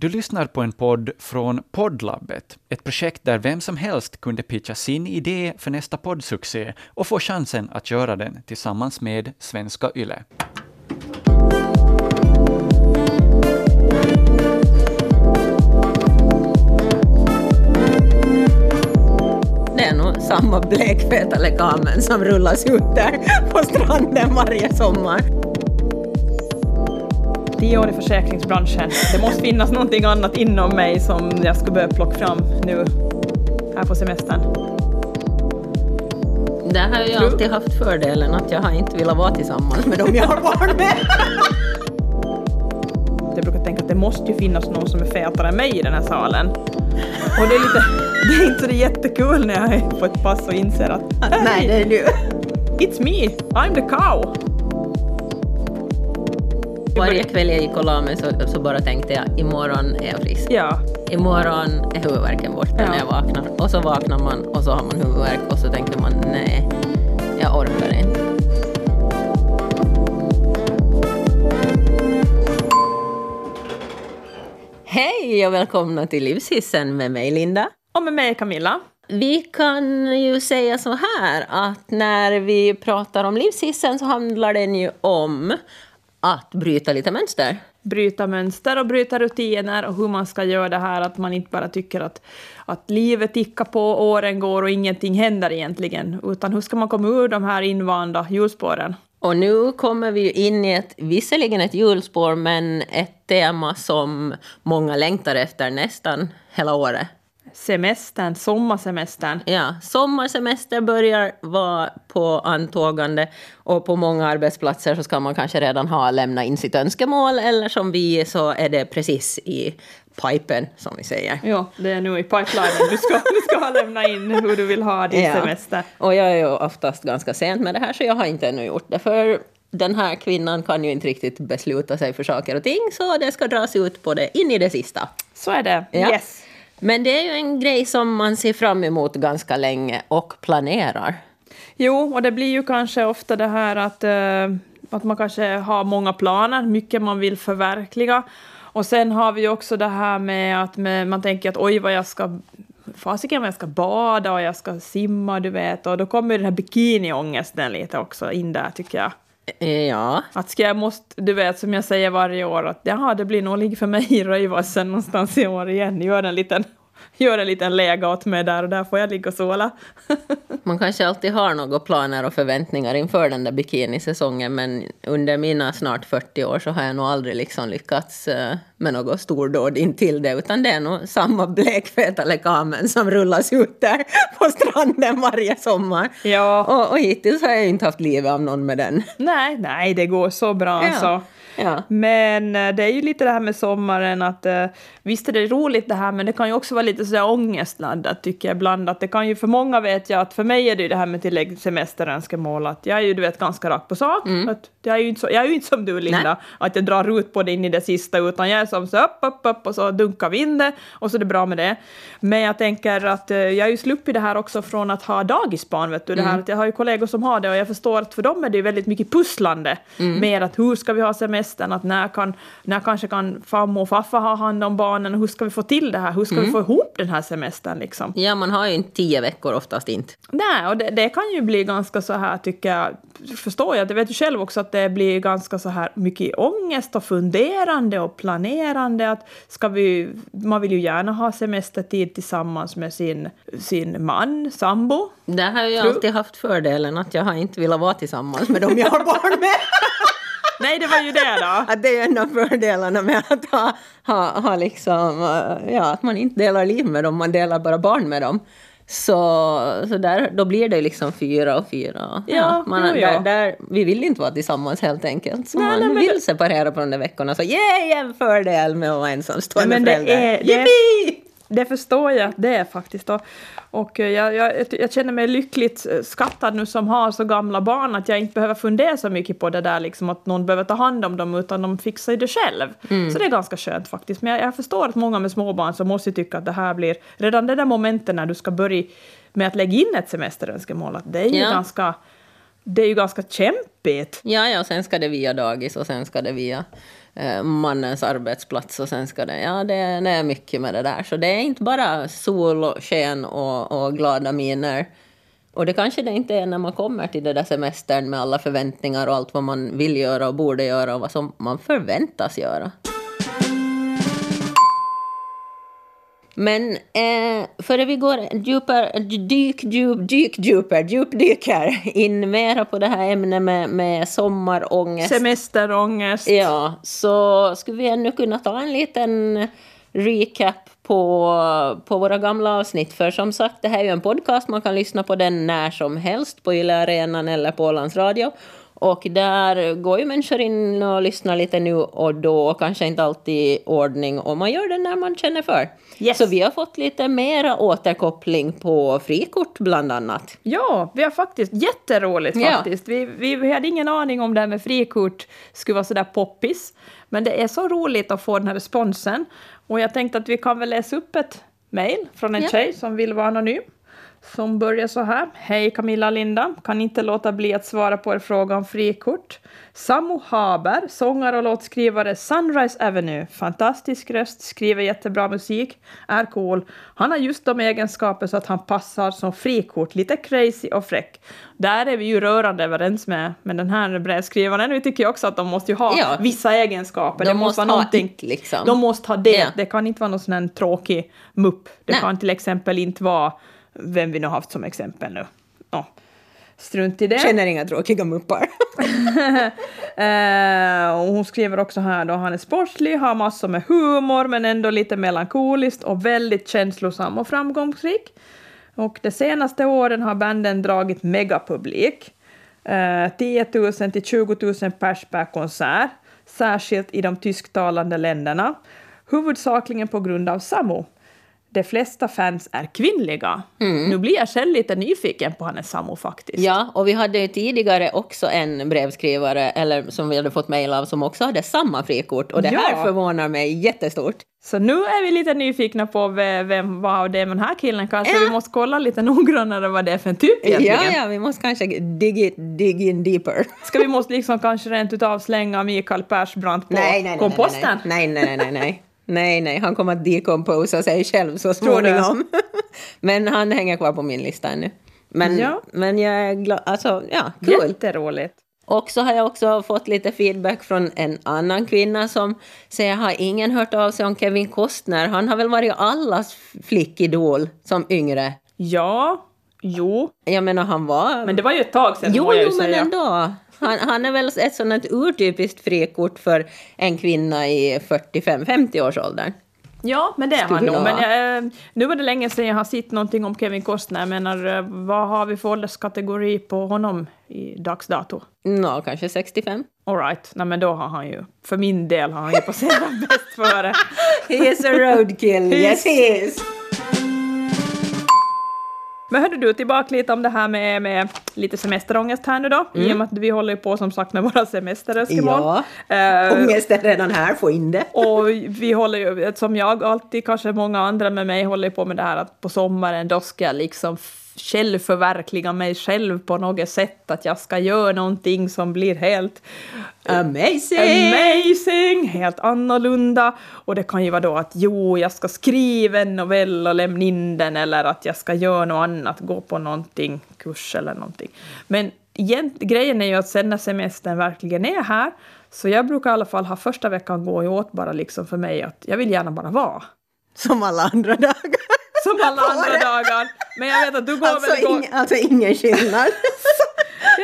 Du lyssnar på en podd från Poddlabbet, ett projekt där vem som helst kunde pitcha sin idé för nästa poddsuccé och få chansen att göra den tillsammans med Svenska Yle. Det är nog samma blekfeta lekamen som rullas ut där på stranden varje sommar. Tio år i försäkringsbranschen. Det måste finnas någonting annat inom mig som jag ska börja plocka fram nu här på semestern. Där har jag alltid haft fördelen att jag har inte velat vara tillsammans med dem jag har barn med. Jag brukar tänka att det måste ju finnas någon som är fetare än mig i den här salen. Och det är lite, det är inte så jättekul när jag är på ett pass och inser att Nej, det är du. it's me, I'm the cow. Varje kväll jag gick och la mig så, så bara tänkte jag imorgon är jag frisk. Ja, Imorgon är huvudvärken borta Ja. när jag vaknar. Och så vaknar man och så har man huvudvärk och så tänker man nej, jag orkar inte. Hej och välkomna till Livshissen med mig Linda. och med mig Camilla. Vi kan ju säga så här att när vi pratar om livshissen så handlar den ju om att bryta lite mönster. bryta mönster och bryta rutiner och hur man ska göra det här att man inte bara tycker att, att livet tickar på, åren går och ingenting händer egentligen, utan hur ska man komma ur de här invanda hjulspåren? Och nu kommer vi in i ett, visserligen ett hjulspår, men ett tema som många längtar efter nästan hela året. Semestern, sommarsemestern. Ja, sommarsemester börjar vara på antågande och på många arbetsplatser så ska man kanske redan ha lämnat in sitt önskemål eller som vi så är det precis i pipen som vi säger. Ja, det är nu i pipelinen. Du ska, du ska lämna in hur du vill ha din Ja. semester. Och jag är ju oftast ganska sent med det här så jag har inte ännu gjort det. För den här kvinnan kan ju inte riktigt besluta sig för saker och ting så det ska dras ut på det in i det sista. Så är det. Ja. Yes. Men det är ju en grej som man ser fram emot ganska länge och planerar. Jo, och det blir ju kanske ofta det här att, eh, att man kanske har många planer, mycket man vill förverkliga. Och sen har vi ju också det här med att med, man tänker att oj vad jag ska fasiken vad jag ska bada och jag ska simma, du vet. Och då kommer ju den här bikiniångesten lite också in där tycker jag. Eh, ja, Att ska jag måste, du vet som jag säger varje år att jaha det blir nog ligg för mig i röjvassen någonstans i år igen. Gör en liten, gör en liten läge åt mig där och där får jag ligga och sola. man kanske alltid har några planer och förväntningar inför den där bikinisäsongen men under mina snart 40 år så har jag nog aldrig liksom lyckats eh, med något stordåd in till det utan det är nog samma blekfeta lekamen som rullas ut där på stranden varje sommar. Ja. Och, och hittills har jag inte haft livet av någon med den. Nej, nej, det går så bra Ja. så. Ja. Men eh, det är ju lite det här med sommaren att eh, visst är det roligt det här men det kan ju också vara lite sådär ångestladdat tycker jag ibland. Att det kan ju för många vet jag att för mig är det ju det här med tillägg semesterönskemål att jag är ju du vet ganska rakt på sak. Att jag är ju inte, så, jag är inte som du Linda Mm. Nej. att jag drar ut på det in i det sista utan jag är som så upp, upp, upp och så dunkar vi in det och så är det bra med det. Men jag tänker att eh, jag har ju sluppit det här också från att ha dagisbarn vet du det här att jag har ju kollegor som har det och jag förstår att för dem är det ju väldigt mycket pusslande med att hur ska vi ha semestern, att när kan, när kanske kan farmor och farfar ha hand om barnen hur ska vi få till det här, hur ska vi få ihop den här semestern liksom. ja, man har ju inte tio veckor oftast inte. Nej, och det, det kan ju bli ganska så här tycker jag, förstår jag, det vet du själv också att det blir ganska så här mycket ångest och funderande och planerande att ska vi, man vill ju gärna ha semestertid tillsammans med sin, sin man, sambo. Där har jag alltid haft fördelen att jag har inte velat vara tillsammans med dem jag har barn med. Nej, det var ju det då. Att det är en av fördelarna med att ha, ha, ha liksom, eh, ja, att man inte delar liv med dem, man delar bara barn med dem. Så, så där, då blir det liksom fyra och fyra. Ja, man, jo, ja. Där, där, vi vill inte vara tillsammans helt enkelt. Så Nej, man nej, men vill det- separera på de där veckorna. Så yay, en fördel med att vara ensamstående Men det förälder. är- det är- Yippee! Det förstår jag att det är faktiskt. Och, och eh, jag, jag, jag känner mig lyckligt eh, skattad nu som har så gamla barn att jag inte behöver fundera så mycket på det där liksom att någon behöver ta hand om dem utan de fixar det själv. Så det är ganska skönt faktiskt. Men jag, jag förstår att många med småbarn så måste tycka att det här blir redan det där momentet när du ska börja med att lägga in ett semesterönskemål att det är ju Ja. ganska det är ju ganska kämpigt. Ja, ja, och sen ska det via dagis och sen ska det via Eh, mannens arbetsplats och sen ska det... Ja, det, det är mycket med det där. Så det är inte bara sol och sken och, och glada miner. Och det kanske det inte är när man kommer till den där semestern med alla förväntningar och allt vad man vill göra och borde göra och vad som man förväntas göra. Men eh, före vi går djupare, dyk, djup, dyk, djupare, djupdyker in mera på det här ämnet med, med sommarångest. Semesterångest. Ja, så skulle vi ännu kunna ta en liten recap på, på våra gamla avsnitt. För som sagt, det här är ju en podcast, man kan lyssna på den när som helst på Yle Arenan eller på Ålands Radio. Och där går ju människor in och lyssnar lite nu och då, och kanske inte alltid i ordning, och man gör det när man känner för. Yes. Så vi har fått lite mera återkoppling på frikort bland annat. Ja, vi har faktiskt jätteroligt Ja. faktiskt. Vi, vi, vi hade ingen aning om det här med frikort skulle vara sådär poppis. Men det är så roligt att få den här responsen. Och jag tänkte att vi kan väl läsa upp ett mejl från en Ja. tjej som vill vara anonym. Som börjar så här. Hej Camilla Linda. Kan inte låta bli att svara på er fråga om frikort. Sammo Haber, sångare och låtskrivare Sunrise Avenue. Fantastisk röst, skriver jättebra musik, är cool. Han har just de egenskaper så att han passar som frikort, lite crazy och fräck. Där är vi ju rörande överens med, med den här brevskrivaren. Vi tycker också att de måste ju ha Ja. vissa egenskaper. De det måste vara ha någonting- it, liksom. De måste ha det. Ja. Det kan inte vara någon sån här tråkig mupp. Det Nej. kan till exempel inte vara vem vi nu haft som exempel nu. Ja. Strunt i det. Känner inga tråkiga muppar. Eh, och hon skriver också här då, han är sportslig, har massor med humor men ändå lite melankoliskt och väldigt känslosam och framgångsrik. Och de senaste åren har banden dragit megapublik. Eh, 10 000 till 20 000 pers per konsert, särskilt i de tysktalande länderna. Huvudsakligen på grund av Samo. De flesta fans är kvinnliga. Nu blir jag själv lite nyfiken på hennes Samo faktiskt. Ja, och vi hade ju tidigare också en brevskrivare, eller som vi hade fått mejl av, som också hade samma frikort. Och det Ja. här förvånar mig jättestort. Så nu är vi lite nyfikna på ve- vem, vad det är med den här killen. Kanske vi måste kolla lite noggrannare vad det är för en typ egentligen. Ja, ja, vi måste kanske dig, it, dig in deeper. Ska vi måste liksom kanske rent utav slänga Mikael Persbrandt på nej, nej, nej, komposten? nej, nej, nej, nej, nej. Nej, nej, han kommer att decomposa sig själv så småningom. Men han hänger kvar på min lista ännu. Men, Ja. men jag är glad, alltså ja, kul. Jätteroligt. Och så har jag också fått lite feedback från en annan kvinna som säger har ingen hört av sig om Kevin Costner. Han har väl varit allas flickidol som yngre. Ja, jo, Jag menar han var... men det var ju ett tag sedan jo, jo men säga. ändå. Han, han är väl ett sådant urtypiskt frikort för en kvinna i 45-50 års åldern. Ja, men det är han nog. Men eh, nu var det länge sedan jag har sett någonting om Kevin Costner. Jag menar, eh, vad har vi för ålderskategori på honom i dags dato? Nå, kanske 65. All right, nej men då har han ju, för min del har han ju passerat bäst före. He is a roadkill, yes he is. Men hörde du, tillbaka lite om det här med, med lite semesterångest här nu då, i och med att vi håller på som sagt med våra semesterönskemål. Ja, Eh, ångest är redan här, få in det. och vi håller ju, som jag alltid, kanske många andra med mig, håller på med det här att på sommaren då ska jag liksom självförverkliga mig själv på något sätt, att jag ska göra någonting som blir helt Amazing! amazing, helt annorlunda. Och det kan ju vara då att jo, jag ska skriva en novell och lämna in den eller att jag ska göra något annat, gå på någonting, kurs eller någonting. Men grejen är ju att sen när semestern verkligen är här, så jag brukar i alla fall ha första veckan gå åt bara liksom för mig att jag vill gärna bara vara. Som alla andra dagar. Som alla andra dagar. Men jag vet att du går Alltså, väl... Går, ing, alltså ingen skillnad.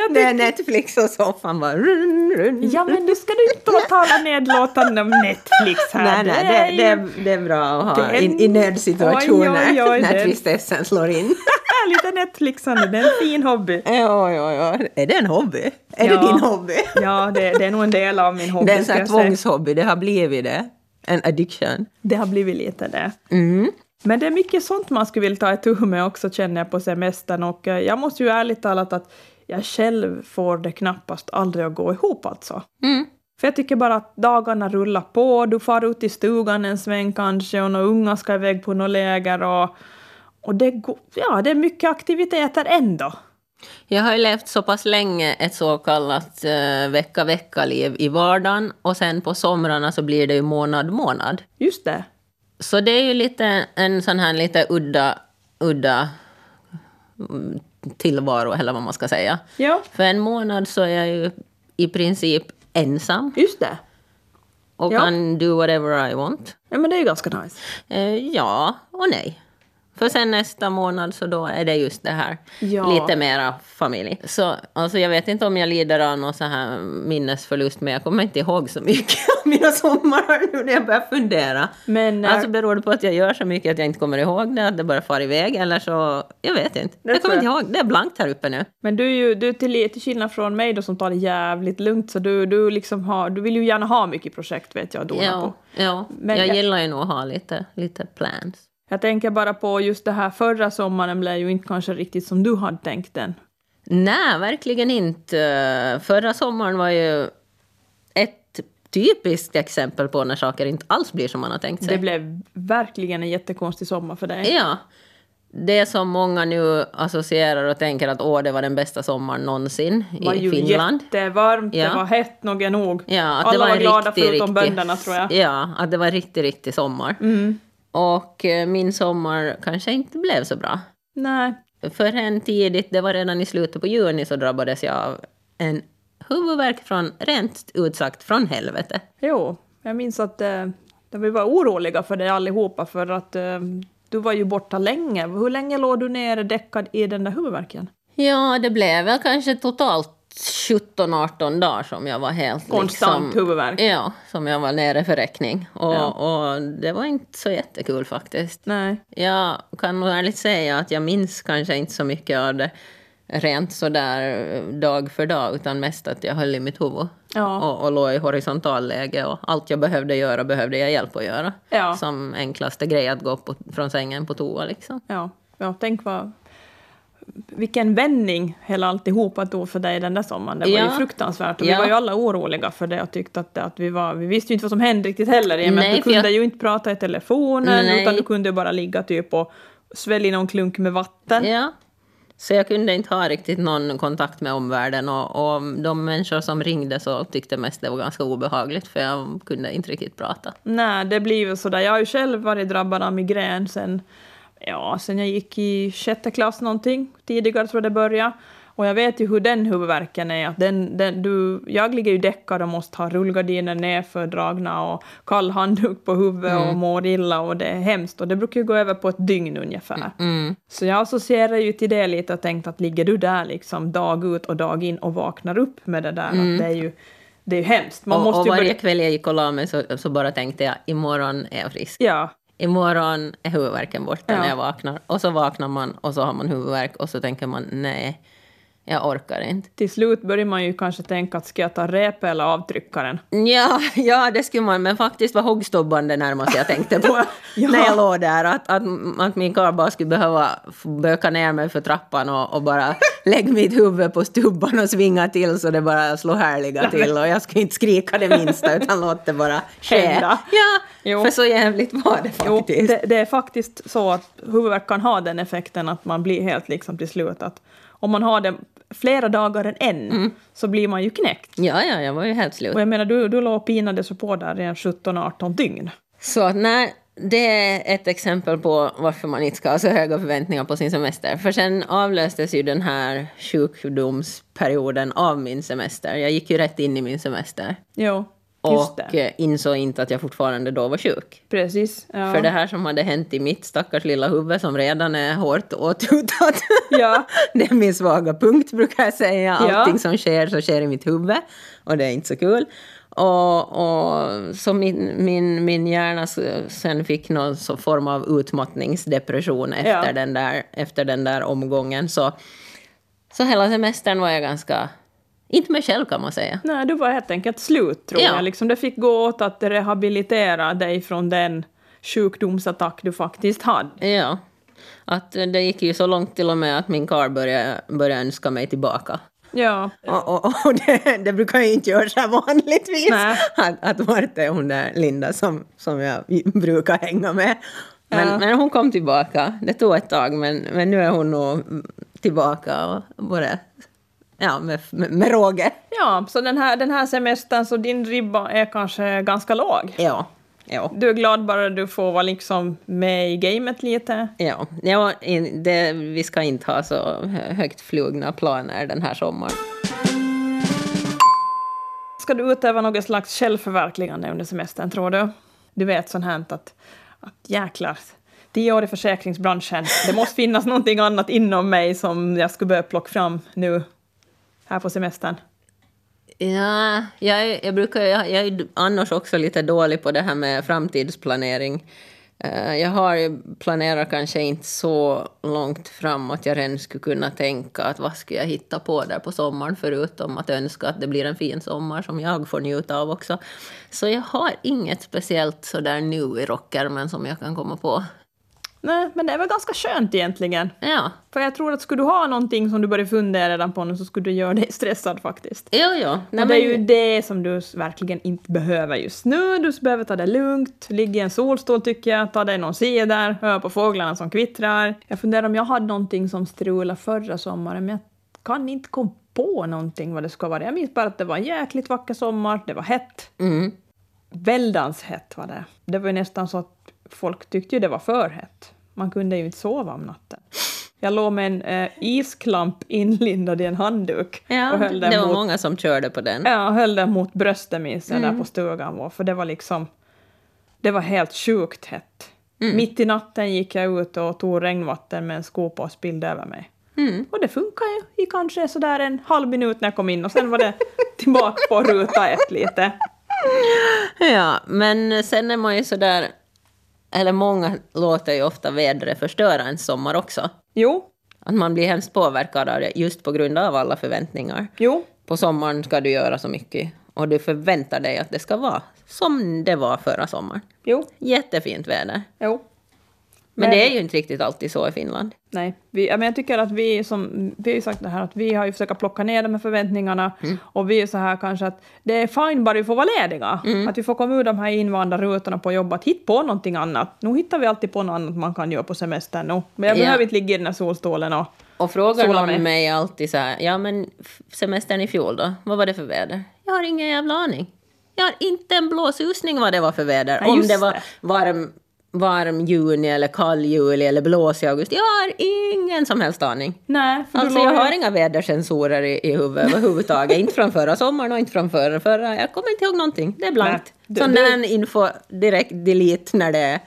Det är Netflix och soffan bara run, run. Ja, men nu ska du inte tala nedlåtande om Netflix här. Nej, nej, Det är det, ju- det, är bra att ha är- i, i nödsituationer Oj, oj, oj, när tristessen slår in. Lite Netflixande, det är en fin hobby. Oj, oj, oj. Är det en hobby? Är Ja. det din hobby? Ja, det, det är nog en del av min hobby. Det är en sån tvångshobby, det har blivit det. En addiction. Det har blivit lite det. Mm. Men det är mycket sånt man skulle vilja ta itu med också känner jag på semestern och eh, jag måste ju ärligt talat att jag själv får det knappast aldrig att gå ihop alltså. Mm. För jag tycker bara att dagarna rullar på, du far ut i stugan en sväng kanske och några unga ska iväg på något läger och, och det, går, ja, det är mycket aktiviteter ändå. Jag har ju levt så pass länge ett så kallat uh, vecka-vecka-liv i vardagen och sen på somrarna så blir det ju månad-månad. Just det. Så det är ju lite en sån här lite udda, udda mm, tillvaro, eller vad man ska säga. Ja, För en månad så är jag ju i princip ensam just det. och Ja. kan do whatever I want. Ja, men det är ju ganska nice. Eh, ja och nej. För sen nästa månad så då är det just det här Ja. lite mera familj. Så alltså jag vet inte om jag lider av någon så här minnesförlust men jag kommer inte ihåg så mycket av mina somrar nu när jag börjar fundera. Men, eh, Alltså beror det på att jag gör så mycket att jag inte kommer ihåg det, att det bara far iväg eller så, jag vet inte. Det jag kommer tror inte ihåg, det är blankt här uppe nu. Men du är ju du är till, till skillnad från mig då som tar det jävligt lugnt så du, du, liksom har, du vill ju gärna ha mycket projekt vet jag dona Ja, på. ja. Men jag jag- gillar ju nog att ha lite, lite plans. Jag tänker bara på just det här förra sommaren blev ju inte kanske riktigt som du hade tänkt den. Nej, verkligen inte. Förra sommaren var ju ett typiskt exempel på när saker inte alls blir som man har tänkt sig. Det blev verkligen en jättekonstig sommar för dig. Ja. Det som många nu associerar och tänker att åh, det var den bästa sommaren någonsin Det var i ju Finland. jättevarmt, Ja. det var hett nog nog. Ja, att Alla det var, var glada riktig, förutom riktig, bönderna tror jag. Ja, att det var en riktig, riktig sommar. Mm. Och eh, min sommar kanske inte blev så bra. Nej. Förrän tidigt, det var redan i slutet på juni, så drabbades jag av en huvudvärk från, rent ut sagt, från helvete. Jo, jag minns att eh, vi var oroliga för dig allihopa för att eh, du var ju borta länge. Hur länge låg du nere däckad i den där huvudvärken? Ja, det blev väl kanske totalt 17-18 dagar som jag var helt Konstant liksom, huvudvärk. Ja, som jag var nere för räkning. Och, Ja. och det var inte så jättekul faktiskt. Nej. Jag kan nog ärligt säga att jag minns kanske inte så mycket av det rent sådär eh, dag för dag, utan mest att jag höll i mitt huvud. Ja. Och, och låg i horisontalläge och allt jag behövde göra behövde jag hjälp att göra. Ja. Som enklaste grej att gå upp från sängen på toa liksom. Ja, ja tänk vad... Vilken vändning hela alltihopa tog för dig den där sommaren. Det var Ja. ju fruktansvärt. Och Ja. vi var ju alla oroliga för det och tyckte att, att vi var... Vi visste ju inte vad som hände riktigt heller. I och med att du för jag- kunde ju inte prata i telefonen Nej. utan du kunde bara ligga typ och svälja någon klunk med vatten. Ja. Så jag kunde inte ha riktigt någon kontakt med omvärlden och, och de människor som ringde så tyckte mest det var ganska obehagligt för jag kunde inte riktigt prata. Nej, det blir väl sådär. Jag har ju själv varit drabbad av migrän sen, ja, sen jag gick i sjätte klass någonting. Tidigare tror jag det började. Och jag vet ju hur den huvudvärken är. Att den, den, du, jag ligger ju däckad och måste ha rullgardiner nerför dragna och kall handduk på huvudet och mår illa och det är hemskt. Och det brukar ju gå över på ett dygn ungefär. Mm. Så jag associerar ju till det lite och tänkt att ligger du där liksom dag ut och dag in och vaknar upp med det där, att det är ju det är ju hemskt. Man och, måste och varje börja... kväll jag gick och la mig så, så bara tänkte jag imorgon är jag frisk. Ja, Imorgon är huvudvärken borta Ja. när jag vaknar. Och så vaknar man och så har man huvudvärk och så tänker man nej, jag orkar inte. till slut börjar man ju kanske tänka att ska jag ta repet eller avtryckaren? Ja, ja, det skulle man, men faktiskt var huggstubban det närmaste jag tänkte på Ja. när jag låg där. Att, att, att min karl bara skulle behöva böka ner mig för trappan och, och bara lägga mitt huvud på stubban och svinga till så det bara slår härliga till. Och jag skulle inte skrika det minsta utan låta det bara ske. Hända. Ja, Jo. för så jävligt var det Jo, faktiskt. det, det är faktiskt så att huvudvärk kan ha den effekten att man blir helt liksom till slut att om man har det flera dagar än en Mm. så blir man ju knäckt. Ja, ja, jag var ju helt slut. Och jag menar, du, du låg och pinade så på där i en 17-18 dygn. Så nej, det är ett exempel på varför man inte ska ha så höga förväntningar på sin semester. För sen avlöstes ju den här sjukdomsperioden av min semester. Jag gick ju rätt in i min semester. Jo, Och eh, insåg inte att jag fortfarande då var sjuk. Precis. Ja. För det här som hade hänt i mitt stackars lilla huvud som redan är hårt åttutat. Ja. det är min svaga punkt brukar jag säga. Ja. Allting som sker så sker i mitt huvud. Och det är inte så kul. Och, och så min, min, min hjärna sen fick någon form av utmattningsdepression efter, Ja. den, där, efter den där omgången. Så, så hela semestern var jag ganska, inte mig själv kan man säga. Nej, du var helt enkelt slut tror Ja. jag. Liksom, det fick gå åt att rehabilitera dig från den sjukdomsattack du faktiskt hade. Ja. Att det gick ju så långt till och med att min karl började, började önska mig tillbaka. Ja. Och, och, och det, det brukar jag inte göra så här vanligtvis. Nej. Att, att Marta är hon där Linda som, som jag brukar hänga med. Men, Ja. men hon kom tillbaka. Det tog ett tag, men, men nu är hon nog tillbaka och både, ja, med, med, med råge. Ja, så den här, den här semestern, så din ribba är kanske ganska låg. Ja. Ja. Du är glad bara du får vara liksom med i gamet lite. Ja, ja det, vi ska inte ha så hö- högt flugna planer den här sommaren. Ska du utöva något slags självförverkligande under semestern, tror du? Du vet sånt här att, att jäklar, tio år i försäkringsbranschen, det måste finnas någonting annat inom mig som jag skulle börja plocka fram nu, här på semestern. Ja, jag, är- jag, brukar, jag, jag är annars också lite dålig på det här med framtidsplanering. Eh, jag har planerat kanske inte så långt fram att jag redan skulle kunna tänka att vad ska jag hitta på där på sommaren förutom att önska att det blir en fin sommar som jag får njuta av också. Så jag har inget speciellt sådär nu i rockärmen som jag kan komma på. Nej, men det är väl ganska skönt egentligen. Ja, För jag tror att skulle du ha någonting som du börjar fundera redan på nu så skulle du göra dig stressad faktiskt. jo, jo. Nej, och det är men- ju det som du verkligen inte behöver just nu. Du behöver ta det lugnt, ligga i en solstol tycker jag, ta dig någon cider, hör på fåglarna som kvittrar. Jag funderar om jag hade någonting som strulade förra sommaren, men jag kan inte komma på någonting vad det ska vara. Jag minns bara att det var en jäkligt vacker sommar, det var hett. Mm. Väldans hett var det. Det var ju nästan så att folk tyckte ju det var för hett. Man kunde ju inte sova om natten. Jag låg med en eh, isklamp inlindad i en handduk Ja, och höll det den var mot många som körde på den. Ja, höll den mot bröstet minns jag där på stugan var, för det var liksom... Det var helt sjukt hett. Mitt i natten gick jag ut och tog regnvatten med en skopa och spillde över mig. Mm. Och det funkade ju i kanske sådär en halv minut när jag kom in och sen var det tillbaka på ruta ett lite. Ja, men sen är man ju sådär... Eller många låter ju ofta vädret förstöra en sommar också. Jo, Att man blir hemskt påverkad av det just på grund av alla förväntningar. jo, På sommaren ska du göra så mycket och du förväntar dig att det ska vara som det var förra sommaren. jo, Jättefint väder. jo. Men Men- det är ju inte riktigt alltid så i Finland. Nej, vi, men jag tycker att vi som, vi har ju sagt det här att vi har ju försökt plocka ner de här förväntningarna och vi är så här kanske att det är fine bara vi får vara lediga. Att vi får komma ur de här invanda rutorna på jobbet, hitta på någonting annat. Nu hittar vi alltid på något annat man kan göra på semestern nu. Men jag Ja. behöver inte ligga i den här solstolen och... Och frågar någon mig. mig alltid så här, ja men semestern i fjol då, vad var det för väder? Jag har ingen jävla aning. Jag har inte en blå susning vad det var för väder. Nej, Om det var det. varm, varm juni eller kall juli eller blås i augusti. Jag har ingen som helst aning. Nej, Alltså du jag har inga vädersensorer i, i huvudet överhuvudtaget. inte från förra sommaren och inte från förra, förra. Jag kommer inte ihåg någonting. Det är blankt. Du- Sån du- där info direkt delete när det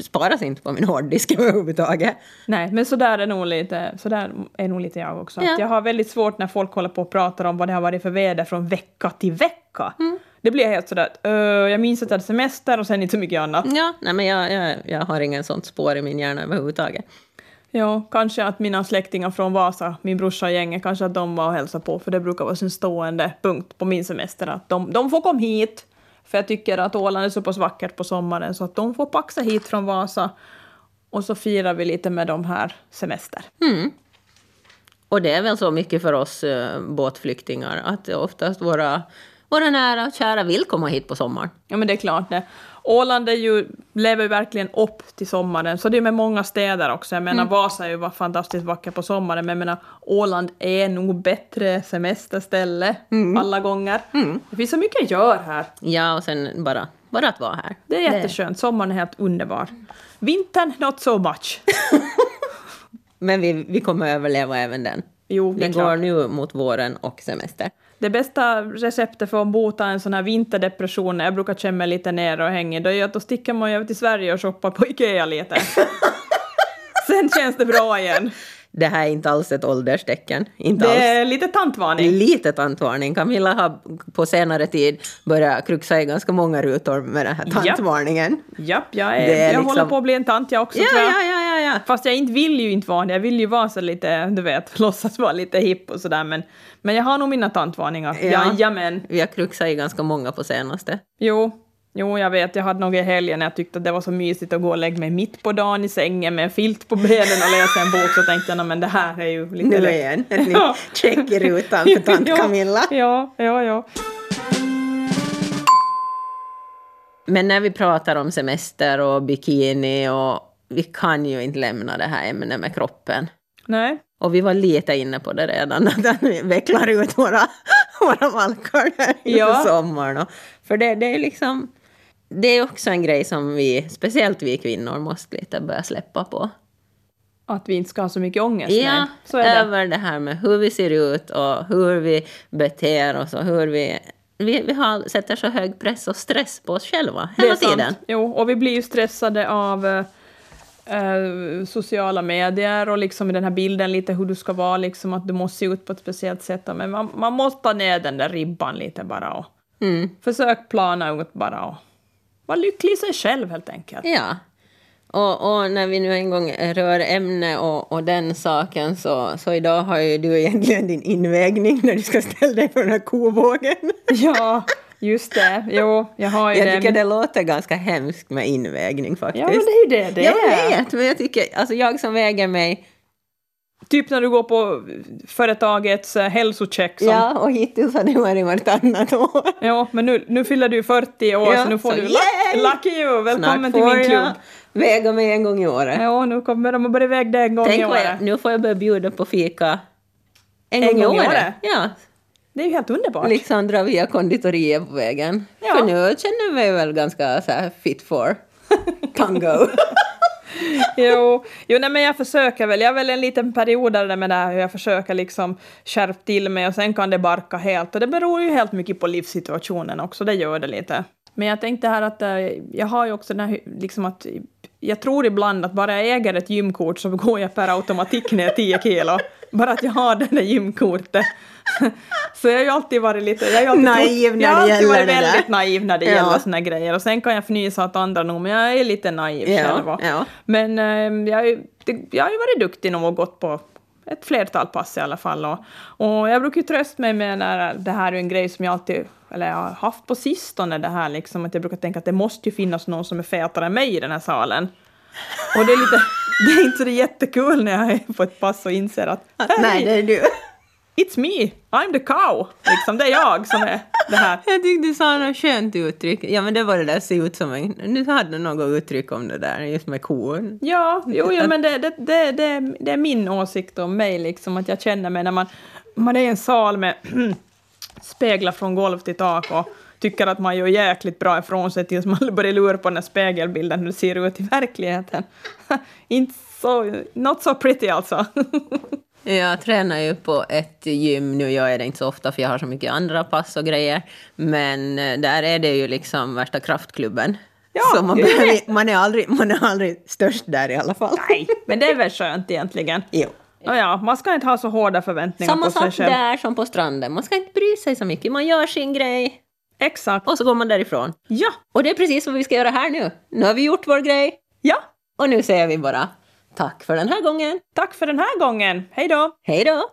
sparas inte på min hårddisk överhuvudtaget. Nej, men så där är nog lite, så där är nog lite jag också. Ja. Jag har väldigt svårt när folk håller på och pratar om vad det har varit för väder från vecka till vecka. Mm. Det blir helt sådär att "Ö, jag minns att jag hade semester och sen inte så mycket annat. Ja, nej men jag, jag, jag har ingen sånt spår i min hjärna överhuvudtaget. Ja, kanske att mina släktingar från Vasa, min brorsa och gänget, kanske att de var och hälsade på, för det brukar vara en stående punkt på min semester, att de, de får komma hit, för jag tycker att Åland är så pass vackert på sommaren, så att de får paxa hit från Vasa, och så firar vi lite med dem här semester. Mm. Och det är väl så mycket för oss eh, båtflyktingar att oftast våra, våra nära och kära vill komma hit på sommaren. Ja, men det är klart det. Åland är ju, lever ju verkligen upp till sommaren, så det är med många städer också. Jag menar, Vasa är ju fantastiskt vacker på sommaren, men jag menar, Åland är nog bättre semesterställe alla gånger. Det finns så mycket att göra här. Ja, och sen bara, bara att vara här. Det är jätteskönt. Sommaren är helt underbar. Vintern, not so much. Men vi, vi kommer överleva även den. Jo, det Den går nu mot våren och semester. Det bästa receptet för att bota en sån här vinterdepression, när jag brukar känna mig lite ner och hängig, det är att då sticker man över till Sverige och shoppar på Ikea lite. Sen känns det bra igen. Det här är inte alls ett ålderstecken. Inte Det alls. är lite tantvarning. Lite tantvarning. Camilla har på senare tid börjat kruxa i ganska många rutor med den här tantvarningen. Japp, jag, är, är jag liksom- håller på att bli en tant jag också Ja, tror jag. ja, ja, ja, ja. Fast jag inte vill ju inte vara det. Jag vill ju vara så lite, du vet, låtsas vara lite hipp och sådär. Men, men jag har nog mina tantvarningar. Ja. Jajamän. Vi har kruxat i ganska många på senaste. Jo, jo, jag vet. Jag hade nog i helgen när jag tyckte att det var så mysigt att gå och lägga mig mitt på dagen i sängen med en filt på benen och läsa en bok. Så tänkte jag, "Nå, men det här är ju lite Nu lätt." igen. Ett nytt check i rutan för tant Ja, Camilla. Ja, ja, ja. Men när vi pratar om semester och bikini och vi kan ju inte lämna det här ämnet med kroppen. Nej. Och vi var lite inne på det redan, att vi vecklar ut våra, våra valkar där Ja. inför sommaren. För det, det är liksom... Det är också en grej som vi, speciellt vi kvinnor, måste lite börja släppa på. Att vi inte ska ha så mycket ångest. Ja, nej. Är det. över det här med hur vi ser ut och hur vi beter oss och hur vi... Vi, vi har, sätter så hög press och stress på oss själva hela sant. tiden. Jo, och vi blir ju stressade av eh, eh, sociala medier och liksom den här bilden lite hur du ska vara, liksom att du måste se ut på ett speciellt sätt. Men man, man måste ta ner den där ribban lite bara och Mm. försök plana ut bara och vara lycklig i sig själv helt enkelt. Ja. Och, och när vi nu en gång rör ämne och, och den saken så, så idag har ju du egentligen din invägning när du ska ställa dig på den här kovågen. Ja, just det. Jo, jag har ju Jag det. tycker det låter ganska hemskt med invägning faktiskt. Ja, men det är ju det det jag är. vet, men jag tycker, alltså jag som väger mig, Typ när du går på företagets eh, hälsocheck. Som, ja, och hittills har det varit vartannat år. Ja, men nu, nu fyller du 40 år Ja, så nu får så du luck, lucky you, välkommen Snart till min klubb. väga mig en gång i året. Ja, nu kommer de att börja väga dig en gång i Tänk vad året. jag, nu får jag börja bjuda på fika en, En gång, gång i i året. året? Ja, Det är ju helt underbart. liksom dra via konditoriet på vägen. Ja. För nu känner jag mig väl ganska så här fit for tango. jo, jo nej, men jag försöker väl. Jag har väl en liten period där med det här hur jag försöker liksom skärpa till mig och sen kan det barka helt. Och det beror ju helt mycket på livssituationen också, det gör det lite. Men jag tänkte här att eh, jag har ju också den här liksom att jag tror ibland att bara jag äger ett gymkort så går jag per automatik ner 10 kilo. Bara att jag har det där gymkortet. Så jag har ju alltid varit lite... Jag har alltid Naiv när jag har alltid varit det där. väldigt naiv när det Ja. gäller såna grejer. Och sen kan jag fnysa åt andra nog, men jag är lite naiv Ja, själv. ja. Men eh, jag, är ju- det- jag har ju varit duktig nog och gått på ett flertal pass i alla fall. Och, och jag brukar ju trösta mig med när det här är en grej som jag alltid, eller jag har haft på sistone det här liksom, att jag brukar tänka att det måste ju finnas någon som är fetare än mig i den här salen. Och det är lite, det är inte så jättekul när jag är på ett pass och inser att Nej, det är du. It's me, I'm the cow. Liksom, det är jag som är det här. Jag tyckte du sa något skönt uttryck. Ja, men det var det där se ut som en... Nu hade du något uttryck om det där, just med kon. Ja, jo, jo men det, det, det, det, det är min åsikt om mig, liksom, att jag känner mig när man, man är i en sal med speglar från golv till tak och tycker att man gör jäkligt bra ifrån sig tills man börjar lura på den här spegelbilden hur det ser ut i verkligheten. Inte så, not so pretty alltså. Jag tränar ju på ett gym, nu gör jag det inte så ofta för jag har så mycket andra pass och grejer. Men eh, där är det ju liksom värsta kraftklubben. Ja, så man, behöver, man, är aldrig, man är aldrig störst där i alla fall. Nej, men det är väl skönt egentligen. Jo. Och ja, man ska inte ha så hårda förväntningar Samma på sig sak själv. där som på stranden. Man ska inte bry sig så mycket. Man gör sin grej Exakt. och så går man därifrån. Ja, Och det är precis vad vi ska göra här nu. Nu har vi gjort vår grej ja. och nu säger vi bara tack för den här gången. Tack för den här gången. Hej då! Hej då!